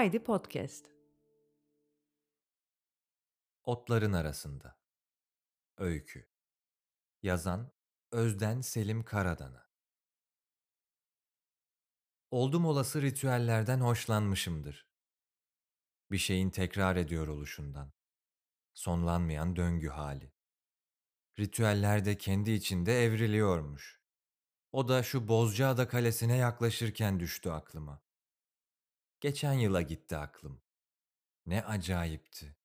Haydi Podcast. Otların arasında. Öykü. Yazan Özden Selim Karadan'a. Oldum olası ritüellerden hoşlanmışımdır. Bir şeyin tekrar ediyor oluşundan. Sonlanmayan döngü hali. Ritüeller de kendi içinde evriliyormuş. O da şu Bozcaada Kalesi'ne yaklaşırken düştü aklıma. Geçen yıla gitti aklım. Ne acayipti.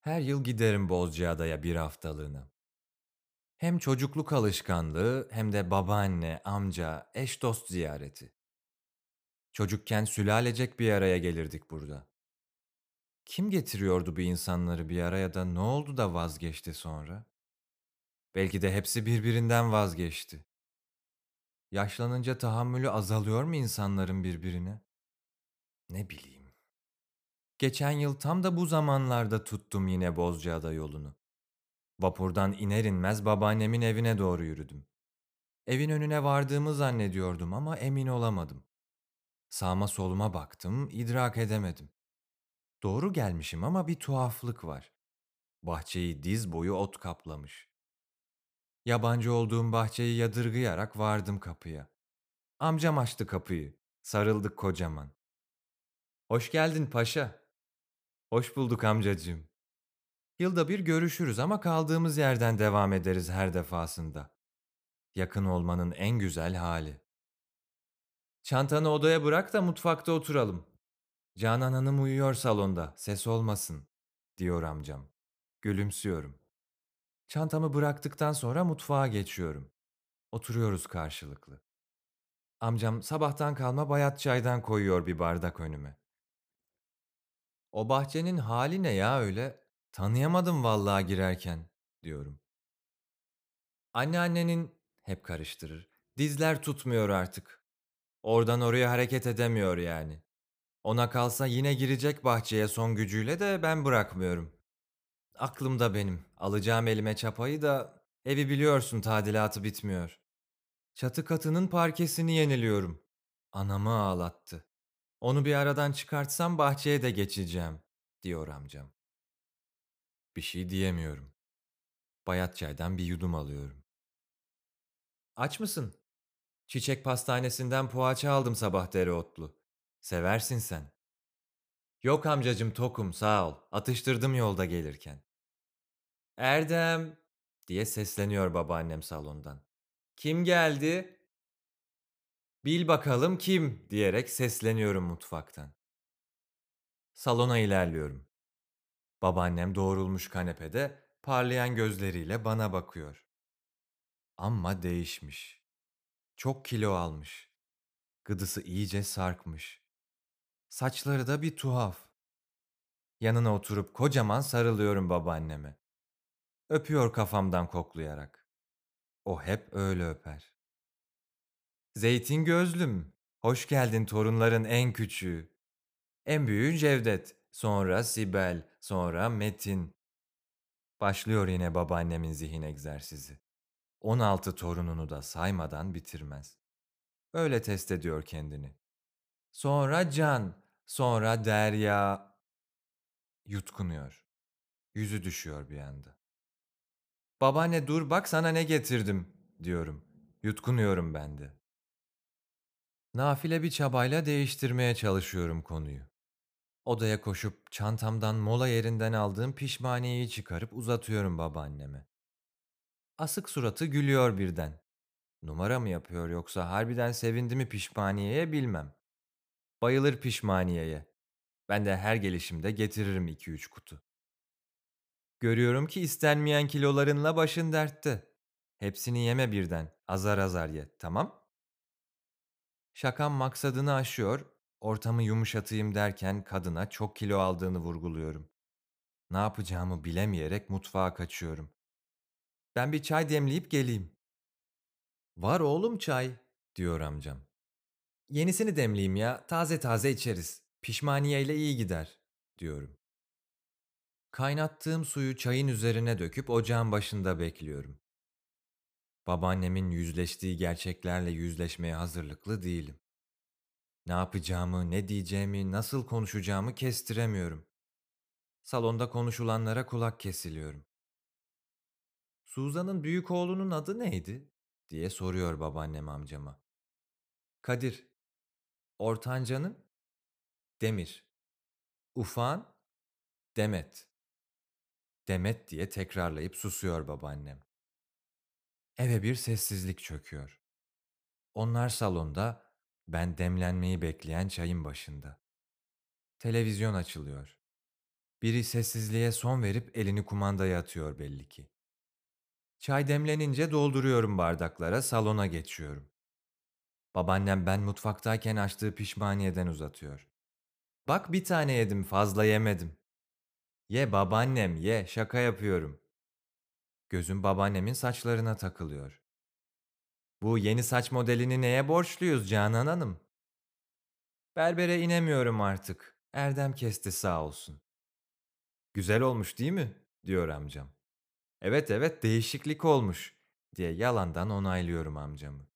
Her yıl giderim Bozcaada'ya bir haftalığına. Hem çocukluk alışkanlığı hem de babaanne, amca, eş dost ziyareti. Çocukken sülalecek bir araya gelirdik burada. Kim getiriyordu bu insanları bir araya da ne oldu da vazgeçti sonra? Belki de hepsi birbirinden vazgeçti. Yaşlanınca tahammülü azalıyor mu insanların birbirine? Ne bileyim. Geçen yıl tam da bu zamanlarda tuttum yine Bozcaada yolunu. Vapurdan iner inmez babaannemin evine doğru yürüdüm. Evin önüne vardığımı zannediyordum ama emin olamadım. Sağma soluma baktım, idrak edemedim. Doğru gelmişim ama bir tuhaflık var. Bahçeyi diz boyu ot kaplamış. Yabancı olduğum bahçeyi yadırgayarak vardım kapıya. Amcam açtı kapıyı. Sarıldık kocaman. Hoş geldin paşa. Hoş bulduk amcacığım. Yılda bir görüşürüz ama kaldığımız yerden devam ederiz her defasında. Yakın olmanın en güzel hali. Çantanı odaya bırak da mutfakta oturalım. Canan Hanım uyuyor salonda, ses olmasın, diyor amcam. Gülümsüyorum. Çantamı bıraktıktan sonra mutfağa geçiyorum. Oturuyoruz karşılıklı. Amcam sabahtan kalma bayat çaydan koyuyor bir bardak önüme. O bahçenin hali ne ya öyle? Tanıyamadım vallahi girerken, diyorum. Anneannenin hep karıştırır. Dizler tutmuyor artık. Oradan oraya hareket edemiyor yani. Ona kalsa yine girecek bahçeye son gücüyle de ben bırakmıyorum. Aklımda benim. Alacağım elime çapayı da evi biliyorsun tadilatı bitmiyor. Çatı katının parkesini yeniliyorum. Anamı ağlattı. Onu bir aradan çıkartsam bahçeye de geçeceğim, diyor amcam. Bir şey diyemiyorum. Bayat çaydan bir yudum alıyorum. Aç mısın? Çiçek pastanesinden poğaça aldım sabah dereotlu. Seversin sen. Yok amcacım tokum sağ ol. Atıştırdım yolda gelirken. Erdem diye sesleniyor babaannem salondan. Kim geldi? Bil bakalım kim diyerek sesleniyorum mutfaktan. Salona ilerliyorum. Babaannem doğrulmuş kanepede parlayan gözleriyle bana bakıyor. Amma değişmiş. Çok kilo almış. Gıdısı iyice sarkmış. Saçları da bir tuhaf. Yanına oturup kocaman sarılıyorum babaanneme. Öpüyor kafamdan koklayarak. O hep öyle öper. Zeytin gözlüm, hoş geldin torunların en küçüğü. En büyüğü Cevdet, sonra Sibel, sonra Metin. Başlıyor yine babaannemin zihin egzersizi. 16 torununu da saymadan bitirmez. Öyle test ediyor kendini. Sonra Can, sonra Derya. Yutkunuyor. Yüzü düşüyor bir anda. Babaanne dur bak sana ne getirdim diyorum. Yutkunuyorum ben de. Nafile bir çabayla değiştirmeye çalışıyorum konuyu. Odaya koşup çantamdan mola yerinden aldığım pişmaniyeyi çıkarıp uzatıyorum babaanneme. Asık suratı gülüyor birden. Numara mı yapıyor yoksa harbiden sevindi mi pişmaniyeye bilmem. Bayılır pişmaniyeye. Ben de her gelişimde getiririm iki üç kutu. Görüyorum ki istenmeyen kilolarınla başın dertte. Hepsini yeme birden, azar azar ye, tamam? Şakam maksadını aşıyor, ortamı yumuşatayım derken kadına çok kilo aldığını vurguluyorum. Ne yapacağımı bilemeyerek mutfağa kaçıyorum. Ben bir çay demleyip geleyim. Var oğlum çay, diyor amcam. Yenisini demleyeyim ya, taze taze içeriz. Pişmaniyeyle iyi gider, diyorum. Kaynattığım suyu çayın üzerine döküp ocağın başında bekliyorum. Babaannemin yüzleştiği gerçeklerle yüzleşmeye hazırlıklı değilim. Ne yapacağımı, ne diyeceğimi, nasıl konuşacağımı kestiremiyorum. Salonda konuşulanlara kulak kesiliyorum. Suzan'ın büyük oğlunun adı neydi? diye soruyor babaannem amcama. Kadir. Ortancanın? Demir. Ufan? Demet. Demet diye tekrarlayıp susuyor babaannem. Eve bir sessizlik çöküyor. Onlar salonda, ben demlenmeyi bekleyen çayın başında. Televizyon açılıyor. Biri sessizliğe son verip elini kumandaya atıyor belli ki. Çay demlenince dolduruyorum bardaklara, salona geçiyorum. Babaannem ben mutfaktayken açtığı pişmaniyeden uzatıyor. Bak bir tane yedim, fazla yemedim. Ye babaannem, ye, şaka yapıyorum. Gözüm babaannemin saçlarına takılıyor. Bu yeni saç modelini neye borçluyuz Canan Hanım? Berbere inemiyorum artık. Erdem kesti sağ olsun. Güzel olmuş değil mi? diyor amcam. Evet evet değişiklik olmuş diye yalandan onaylıyorum amcamı.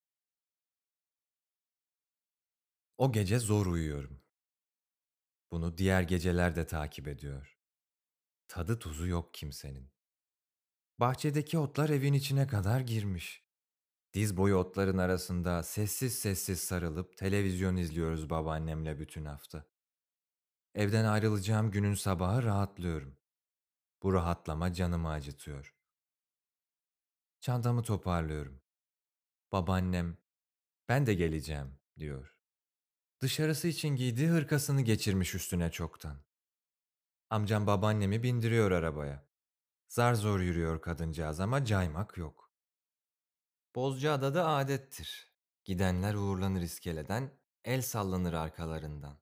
O gece zor uyuyorum. Bunu diğer geceler de takip ediyor. Tadı tuzu yok kimsenin. Bahçedeki otlar evin içine kadar girmiş. Diz boyu otların arasında sessiz sessiz sarılıp televizyon izliyoruz babaannemle bütün hafta. Evden ayrılacağım günün sabahı rahatlıyorum. Bu rahatlama canımı acıtıyor. Çantamı toparlıyorum. Babaannem, ben de geleceğim diyor. Dışarısı için giydiği hırkasını geçirmiş üstüne çoktan. Amcam babaannemi bindiriyor arabaya. Zar zor yürüyor kadıncağız ama caymak yok. Bozcaada'da adettir. Gidenler uğurlanır iskeleden, el sallanır arkalarından.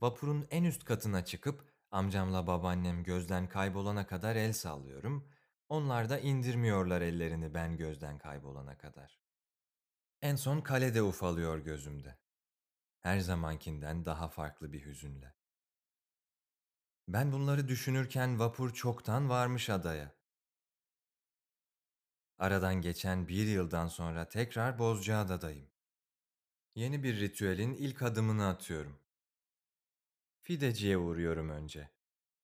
Vapurun en üst katına çıkıp amcamla babaannem gözden kaybolana kadar el sallıyorum. Onlar da indirmiyorlar ellerini ben gözden kaybolana kadar. En son kalede ufalıyor gözümde. Her zamankinden daha farklı bir hüzünle. Ben bunları düşünürken vapur çoktan varmış adaya. Aradan geçen bir yıldan sonra tekrar Bozcaada'dayım. Yeni bir ritüelin ilk adımını atıyorum. Fideciye uğruyorum önce.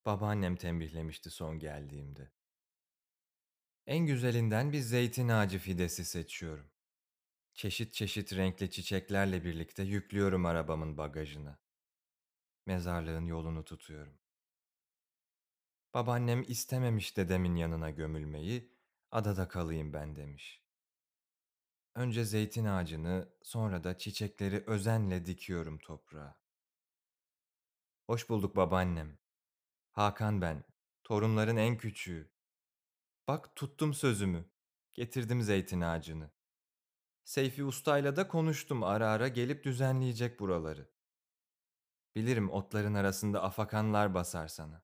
Babaannem tembihlemişti son geldiğimde. En güzelinden bir zeytin ağacı fidesi seçiyorum. Çeşit çeşit renkli çiçeklerle birlikte yüklüyorum arabamın bagajına. Mezarlığın yolunu tutuyorum. Babaannem istememiş dedemin yanına gömülmeyi, adada kalayım ben demiş. Önce zeytin ağacını, sonra da çiçekleri özenle dikiyorum toprağa. Hoş bulduk babaannem. Hakan ben, torunların en küçüğü. Bak tuttum sözümü. Getirdim zeytin ağacını. Seyfi Usta'yla da konuştum ara ara gelip düzenleyecek buraları. Bilirim otların arasında afakanlar basar sana.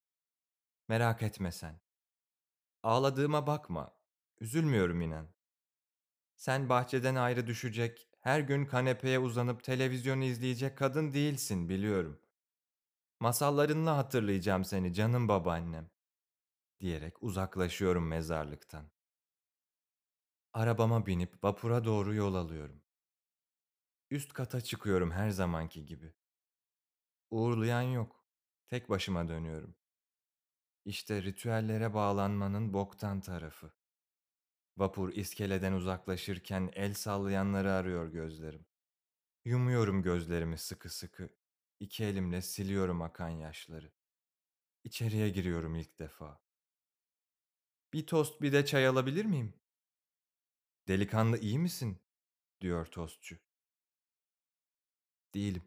Merak etme sen. Ağladığıma bakma. Üzülmüyorum inan. Sen bahçeden ayrı düşecek, her gün kanepeye uzanıp televizyon izleyecek kadın değilsin biliyorum. Masallarınla hatırlayacağım seni canım babaannem diyerek uzaklaşıyorum mezarlıktan. Arabama binip vapura doğru yol alıyorum. Üst kata çıkıyorum her zamanki gibi. Uğurlayan yok. Tek başıma dönüyorum. İşte ritüellere bağlanmanın boktan tarafı. Vapur iskeleden uzaklaşırken el sallayanları arıyor gözlerim. Yumuyorum gözlerimi sıkı sıkı. İki elimle siliyorum akan yaşları. İçeriye giriyorum ilk defa. Bir tost bir de çay alabilir miyim? Delikanlı iyi misin? diyor tostçu. Değilim.